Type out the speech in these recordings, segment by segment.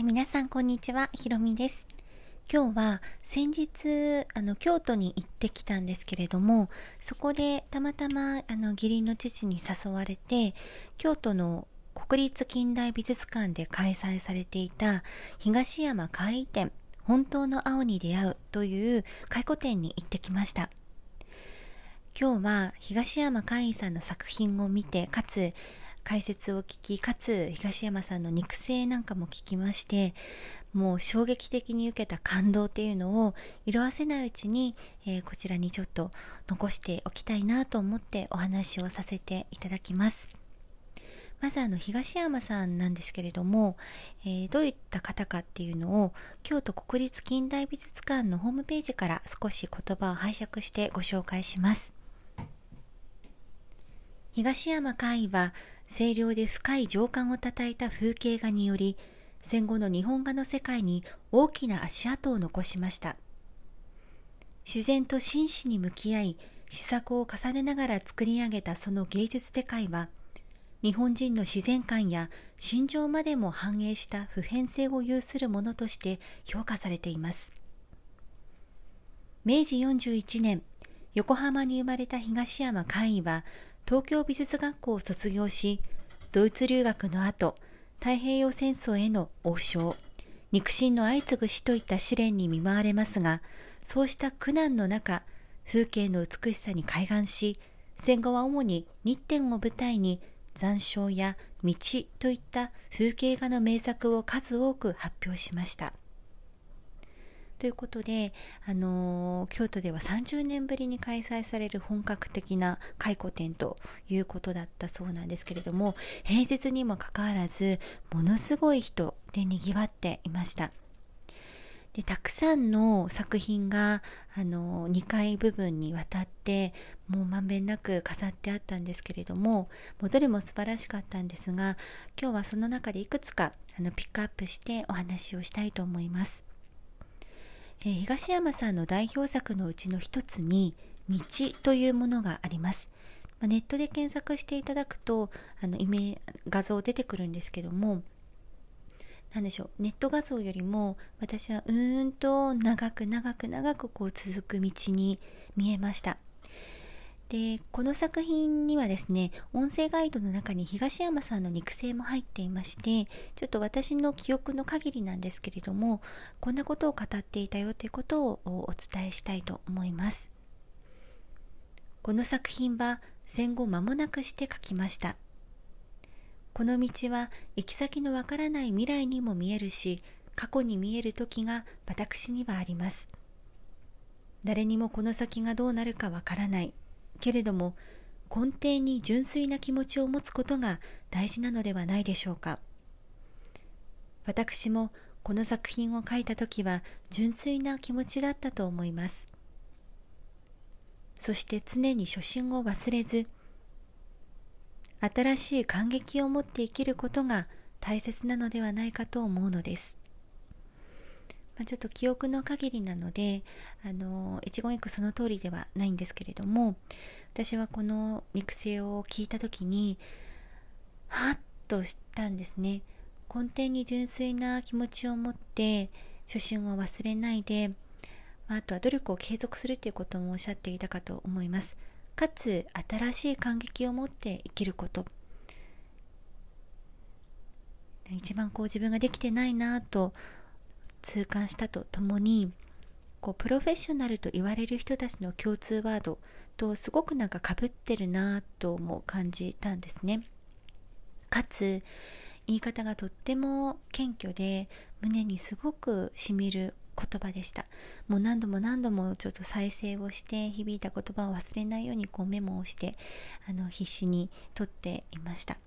え皆さんこんにちは、ひろみです。今日は先日あの京都に行ってきたんですけれどもそこでたまたまあの義理の父に誘われて京都の国立近代美術館で開催されていた東山怪異展本当の青に出会うという回顧展に行ってきました今日は東山怪異さんの作品を見てかつ解説を聞きかつ東山さんの肉声なんかも聞きましてもう衝撃的に受けた感動っていうのを色あせないうちに、えー、こちらにちょっと残しておきたいなと思ってお話をさせていただきます。まずあの東山さんなんですけれども、えー、どういった方かっていうのを京都国立近代美術館のホームページから少し言葉を拝借してご紹介します。東山海は清涼で深い情感をたたえた風景画により戦後の日本画の世界に大きな足跡を残しました。自然と真摯に向き合い試作を重ねながら作り上げたその芸術世界は日本人の自然観や心情までも反映した普遍性を有するものとして評価されています。明治41年横浜に生まれた東山海医は東京美術学校を卒業しドイツ留学の後太平洋戦争への応召、肉親の相次ぐ死といった試練に見舞われますが、そうした苦難の中、風景の美しさに開眼し、戦後は主に日展を舞台に残暑や道といった風景画の名作を数多く発表しました。ということで、あのー、京都では30年ぶりに開催される本格的な回顧展ということだったそうなんですけれども平日にもかかわらずものすごい人でにぎわっていました。でたくさんの作品があの2階部分にわたってもうまんべんなく飾ってあったんですけれどももうどれも素晴らしかったんですが今日はその中でいくつかあのピックアップしてお話をしたいと思います。えー、東山さんの代表作のうちの一つに「道」というものがあります。まあ、ネットで検索していただくとあのイメ画像出てくるんですけども何でしょうネット画像よりも私はうーんと長く長く長くこう続く道に見えました。でこの作品にはですね音声ガイドの中に東山さんの肉声も入っていましてちょっと私の記憶の限りなんですけれどもこんなことを語っていたよということをお伝えしたいと思います。この作品は戦後間もなくして書きました。この道は行き先のわからない未来にも見えるし過去に見える時が私にはあります。誰にもこの先がどうなるかわからない。けれども根底に純粋な気持ちを持つことが大事なのではないでしょうか。私もこの作品を書いた時は純粋な気持ちだったと思います。そして常に初心を忘れず新しい感激を持って生きることが大切なのではないかと思うのです。まあ、ちょっと記憶の限りなのであの一言一句その通りではないんですけれども私はこの肉声を聞いた時にはっとしたんですね。根底に純粋な気持ちを持って初心を忘れないで、まあ、あとは努力を継続するということもおっしゃっていたかと思います。かつ新しい感激を持って生きること。一番こう自分ができてないなと痛感したとともにこうプロフェッショナルと言われる人たちの共通ワードとすごくなんかかぶってるなとも感じたんですね。かつ言い方がとっても謙虚で胸にすごくしみる言葉でしたもう何度も何度もちょっと再生をして響いた言葉を忘れないようにこうメモをしてあの必死にとっていました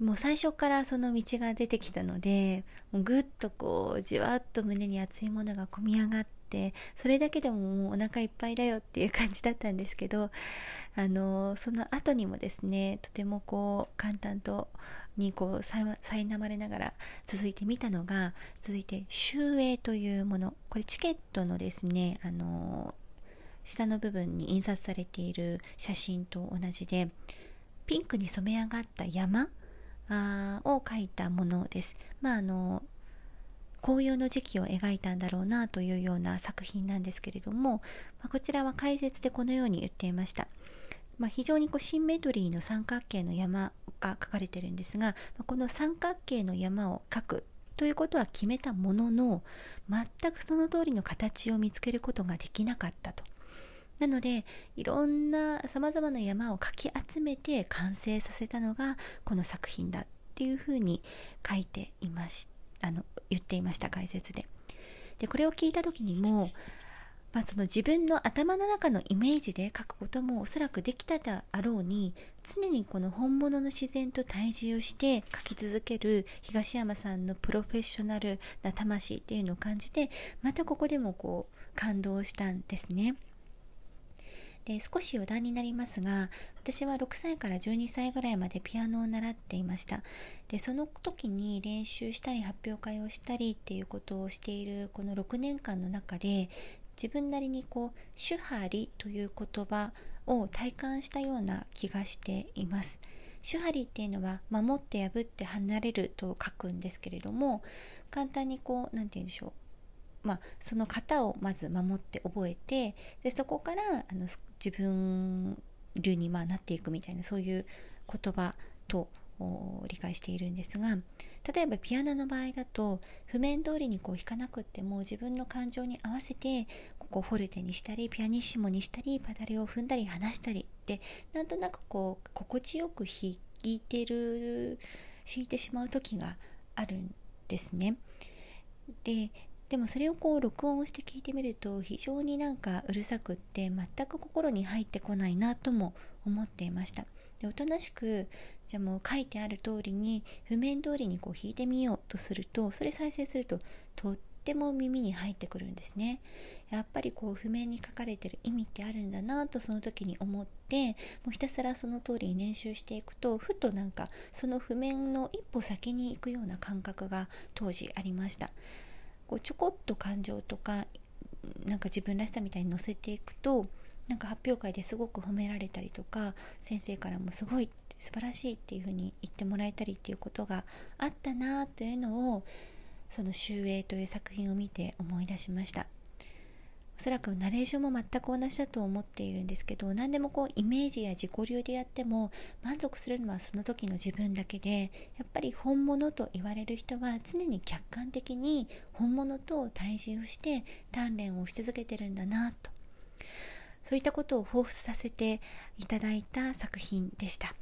もう最初からその道が出てきたのでもうぐっとこうじわっと胸に熱いものがこみ上がってそれだけでももうお腹いっぱいだよっていう感じだったんですけどあのその後にもですねとてもこう簡単とにこうさいなまれながら続いてみたのが続いて「集英」というもの。これチケットのですねあの下の部分に印刷されている写真と同じでピンクに染め上がった山あを描いたものです。まああの紅葉の時期を描いたんだろうなというような作品なんですけれども、まあ、こちらは解説でこのように言っていました。まあ、非常にこうシンメトリーの三角形の山が書かれてるんですが、この三角形の山を描くということは決めたものの全くその通りの形を見つけることができなかったと。なのでいろんなさまざまな山をかき集めて完成させたのがこの作品だっていうふうに書いていましあの言っていました解説で。でこれを聞いた時にもまあ、その自分の頭の中のイメージで書くこともおそらくできたであろうに常にこの本物の自然と対峙をして書き続ける東山さんのプロフェッショナルな魂っていうのを感じてまたここでもこう感動したんですね。で少し余談になりますが私は6歳から12歳ぐらいまでピアノを習っていましたでその時に練習したり発表会をしたりっていうことをしているこの6年間の中で自分なりにこう「手張り」という言葉を体感したような気がしています。手張りっていうのは守って破って離れると書くんですけれども簡単にこう何て言うんでしょうまあ、その型をまず守って覚えてでそこからあの自分流にまあなっていくみたいなそういう言葉と理解しているんですが例えばピアノの場合だと譜面通りにこう弾かなくっても自分の感情に合わせてここフォルテにしたりピアニッシモにしたりパダルを踏んだり離したりってなんとなくこう心地よく弾いてる弾いてしまう時があるんですね。ででもそれをこう録音して聞いてみると非常になんかうるさくって全く心に入ってこないなとも思っていました。でおとなしくじゃあもう書いてある通りに譜面通りにこう弾いてみようとするとそれ再生するととっても耳に入ってくるんですねやっぱりこう譜面に書かれてる意味ってあるんだなとその時に思ってもうひたすらその通りに練習していくとふとなんかその譜面の一歩先に行くような感覚が当時ありましたこうちょこっと感情とかなんか自分らしさみたいに乗せていくとなんか発表会ですごく褒められたりとか先生からもすごい素晴らしいっていうふうに言ってもらえたりっていうことがあったなというのをその「集英」という作品を見て思い出しました。おそらくナレーションも全く同じだと思っているんですけど何でもこうイメージや自己流でやっても満足するのはその時の自分だけでやっぱり本物と言われる人は常に客観的に本物と対峙をして鍛錬をし続けてるんだなと。そういったことを彷彿させていただいた作品でした。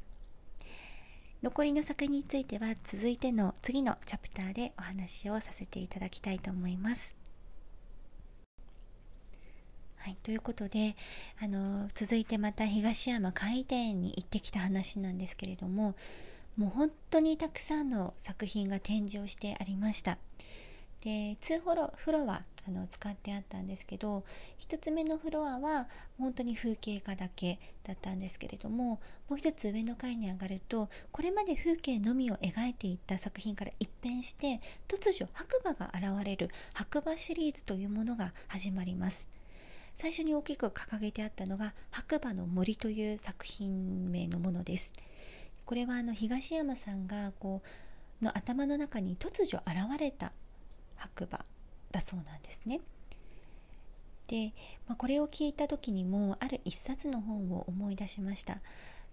残りの作品については続いての次のチャプターでお話をさせていただきたいと思います。はい、ということであの続いてまた東山海殿に行ってきた話なんですけれどももう本当にたくさんの作品が展示をしてありました。で2フロフロアあの使ってあったんですけど1つ目のフロアは本当に風景画だけだったんですけれどももう一つ上の階に上がるとこれまで風景のみを描いていった作品から一変して突如白馬が現れる。白馬シリーズというものが始まります。最初に大きく掲げてあったのが白馬の森という作品名のものですこれはあの東山さんがこうの頭の中に突如現れた白馬だそうなんですね。で、まあ、これを聞いた時にもある一冊の本を思い出しました。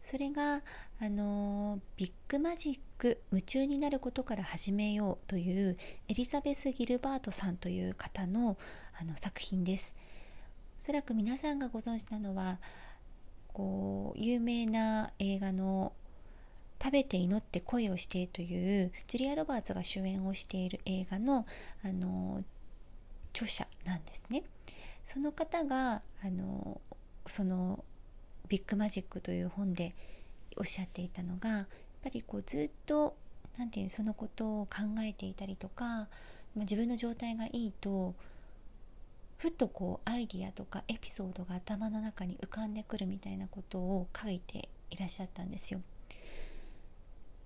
それが、あのビッグマジック夢中になることから始めようというエリザベス・ギルバートさんという方のあの作品です。おそらく皆さんがご存知なのはこう有名な映画の食べて祈って恋をしてというジュリア・ロバーツが主演をしている映画のあの著者なんですね。その方があのそのビッグマジックという本でおっしゃっていたのがやっぱりこうずっと何て言うそのことを考えていたりとか、まあ、自分の状態がいいとふとこうアイディアとかエピソードが頭の中に浮かんでくるみたいなことを書いていらっしゃったんですよ。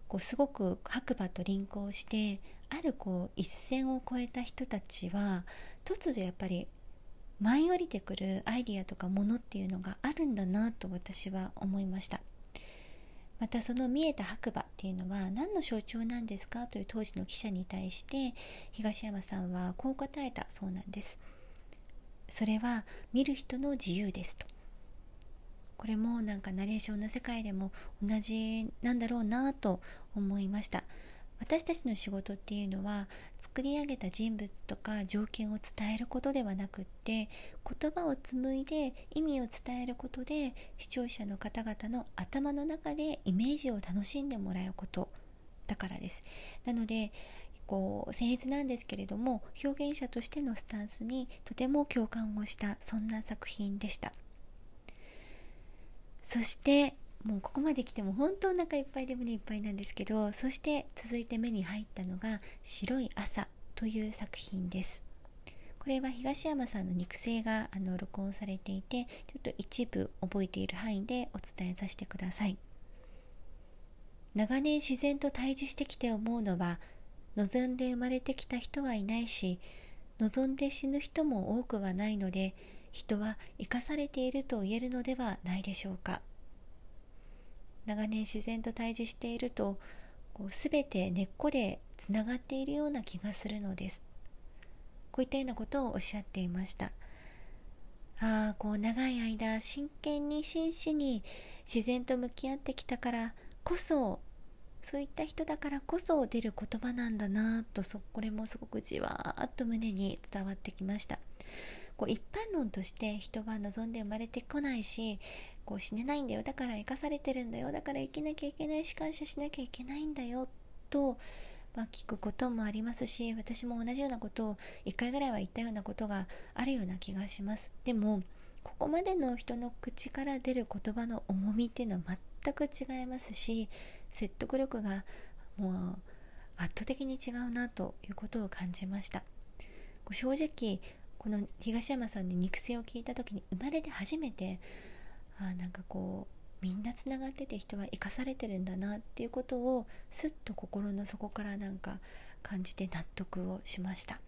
こうすごく白馬とリンクをしてあるこう一線を越えた人たちは突如やっぱり舞い降りてくるアイディアとかものっていうのがあるんだなと私は思いましたまたその見えた白馬っていうのは何の象徴なんですかという当時の記者に対して東山さんはこう答えたそうなんですそれは見る人の自由ですと。これもなんかナレーションの世界でも同じなんだろうなと思いました。私たちの仕事っていうのは作り上げた人物とか条件を伝えることではなくって言葉を紡いで意味を伝えることで視聴者の方々の頭の中でイメージを楽しんでもらうことだからです。なのでこう僭越なんですけれども表現者としてのスタンスにとても共感をしたそんな作品でした。そしてもうここまで来ても本当お腹いっぱいで胸いっぱいなんですけどそして続いて目に入ったのが「白い朝」という作品です。これは東山さんの肉声があの録音されていてちょっと一部覚えている範囲でお伝えさせてください。長年自然と対峙してきて思うのは望んで生まれてきた人はいないし望んで死ぬ人も多くはないので人は生かされていると言えるのではないでしょうか。長年自然と対峙しているとこう全て根っこでつながっているような気がするのです。こういったようなことをおっしゃっていました。ああこう長い間真剣に真摯に自然と向き合ってきたからこそそういった人だからこそ出る言葉なんだなとそこれもすごくじわーっと胸に伝わってきました。こう一般論として人は望んで生まれてこないしこう死ねないんだよだから生かされてるんだよだから生きなきゃいけないし感謝しなきゃいけないんだよと、まあ、聞くこともありますし私も同じようなことを1回ぐらいは言ったようなことがあるような気がします。でもここまでの人の口から出る言葉の重みっていうのは全く違いますし説得力がもう圧倒的に違うなということを感じました。正直この東山さんに肉声を聞いた時に生まれて初めてあなんかこうみんなつながってて人は生かされてるんだなっていうことをすっと心の底からなんか感じて納得をしました。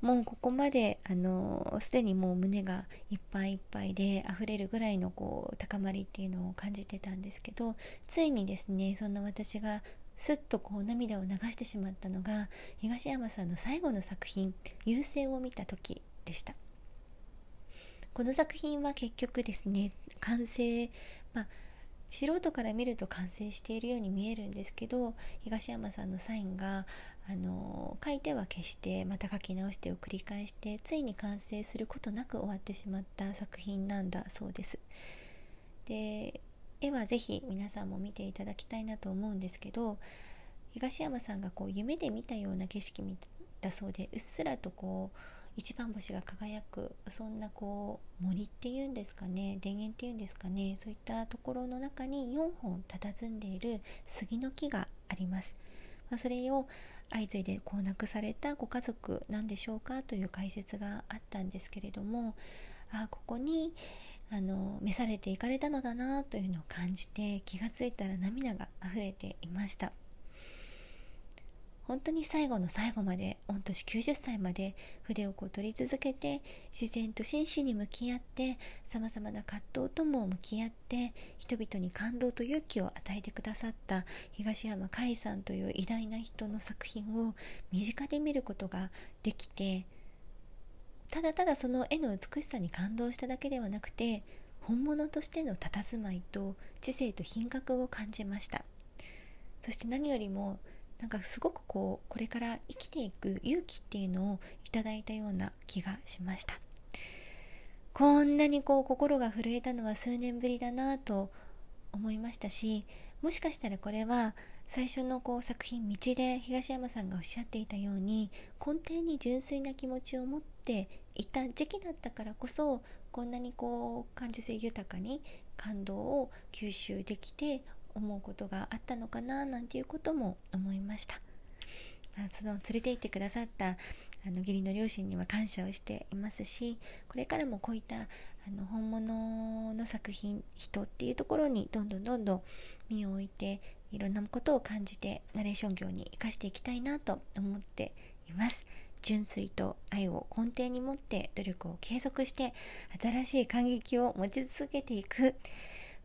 もうここまであのすでにもう胸がいっぱいいっぱいで溢れるぐらいのこう高まりっていうのを感じてたんですけどついにですねそんな私がすっとこう涙を流してしまったのが東山さんの最後の作品「優勢を見た時でした。この作品は結局ですね完成まあ素人から見ると完成しているように見えるんですけど東山さんのサインがあの書いては消してまた書き直してを繰り返してついに完成することなく終わってしまった作品なんだそうです。で絵はぜひ皆さんも見ていただきたいなと思うんですけど東山さんがこう夢で見たような景色だそうでうっすらとこう一番星が輝くそんなこう森っていうんですかね田園っていうんですかねそういったところの中に4本佇んでいる杉の木があります、まあ、それを相次いでこう亡くされたご家族なんでしょうかという解説があったんですけれどもあここにあの召されていかれたのだなというのを感じて気がついたら涙が溢れていました。本当に最後の最後まで御年90歳まで筆をこう取り続けて自然と真摯に向き合ってさまざまな葛藤とも向き合って人々に感動と勇気を与えてくださった東山海さんという偉大な人の作品を身近で見ることができてただただその絵の美しさに感動しただけではなくて本物としての佇まいと知性と品格を感じました。そして何よりもなんかすごくこうこれから生きていく勇気っていうのをいただいたような気がしました。こんなにこう心が震えたのは数年ぶりだなと思いましたしもしかしたらこれは最初のこう作品「道」で東山さんがおっしゃっていたように根底に純粋な気持ちを持っていた時期だったからこそこんなにこう感受性豊かに感動を吸収できて思うことがあったのかななんていうことも思いました、まあ、その連れて行ってくださったあの義理の両親には感謝をしていますしこれからもこういったあの本物の作品人っていうところにどんどんどんどん身を置いていろんなことを感じてナレーション業に生かしていきたいなと思っています。純粋と愛を根底に持って努力を継続して新しい感激を持ち続けていく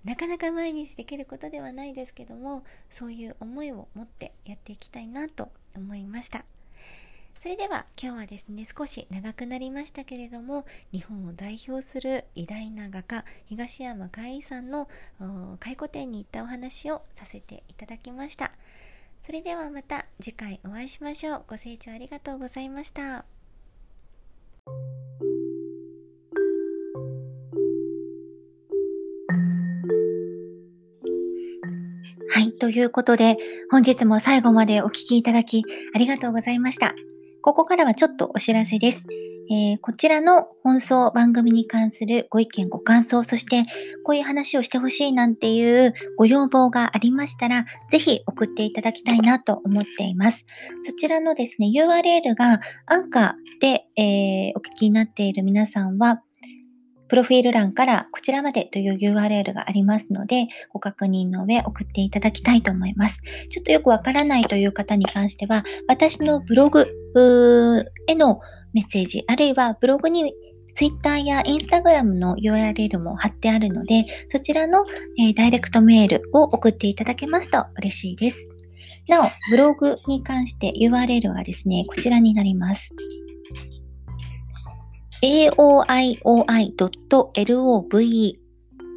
なかなか毎日できることではないですけどもそういう思いを持ってやっていきたいなと思いました。それでは今日はですね少し長くなりましたけれども日本を代表する偉大な画家東山海さんの回顧展に行ったお話をさせていただきました。それではまた次回お会いしましょう。ご清聴ありがとうございました。ということで、本日も最後までお聴きいただきありがとうございました。ここからはちょっとお知らせです。えー、こちらの放送番組に関するご意見、ご感想、そしてこういう話をしてほしいなんていうご要望がありましたら、ぜひ送っていただきたいなと思っています。そちらのですね、URL がアンカーで、えー、お聞きになっている皆さんは、プロフィール欄からこちらまでという URL がありますので、ご確認の上送っていただきたいと思います。ちょっとよくわからないという方に関しては、私のブログへのメッセージ、あるいはブログに Twitter や Instagram の URL も貼ってあるので、そちらの、えー、ダイレクトメールを送っていただけますと嬉しいです。なお、ブログに関して URL はですね、こちらになります。aoioi.love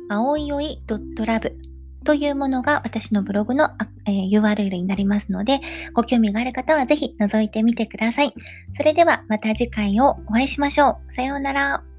青いおい .love というものが私のブログの、えー、URL になりますので、ご興味がある方はぜひ覗いてみてください。それではまた次回をお会いしましょう。さようなら。